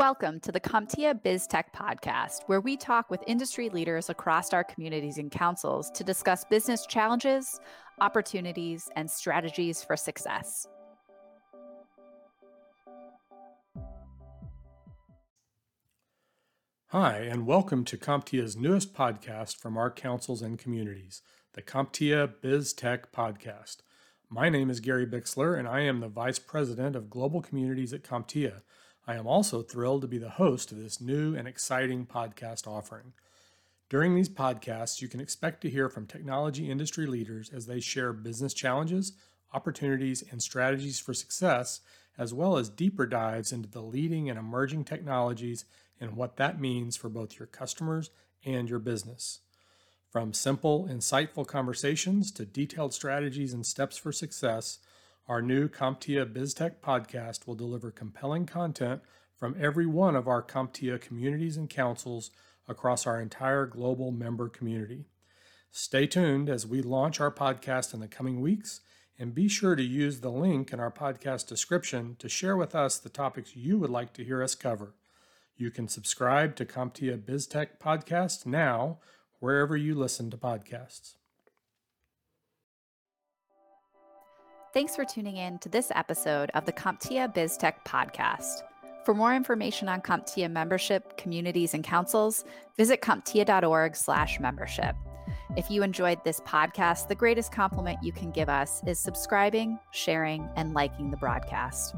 Welcome to the CompTIA BizTech podcast, where we talk with industry leaders across our communities and councils to discuss business challenges, opportunities, and strategies for success. Hi, and welcome to CompTIA's newest podcast from our councils and communities, the CompTIA BizTech podcast. My name is Gary Bixler, and I am the Vice President of Global Communities at CompTIA. I am also thrilled to be the host of this new and exciting podcast offering. During these podcasts, you can expect to hear from technology industry leaders as they share business challenges, opportunities, and strategies for success, as well as deeper dives into the leading and emerging technologies and what that means for both your customers and your business. From simple, insightful conversations to detailed strategies and steps for success, our new CompTIA BizTech podcast will deliver compelling content from every one of our CompTIA communities and councils across our entire global member community. Stay tuned as we launch our podcast in the coming weeks, and be sure to use the link in our podcast description to share with us the topics you would like to hear us cover. You can subscribe to CompTIA BizTech podcast now, wherever you listen to podcasts. Thanks for tuning in to this episode of the CompTIA BizTech podcast. For more information on CompTIA membership, communities, and councils, visit CompTIA.org slash membership. If you enjoyed this podcast, the greatest compliment you can give us is subscribing, sharing, and liking the broadcast.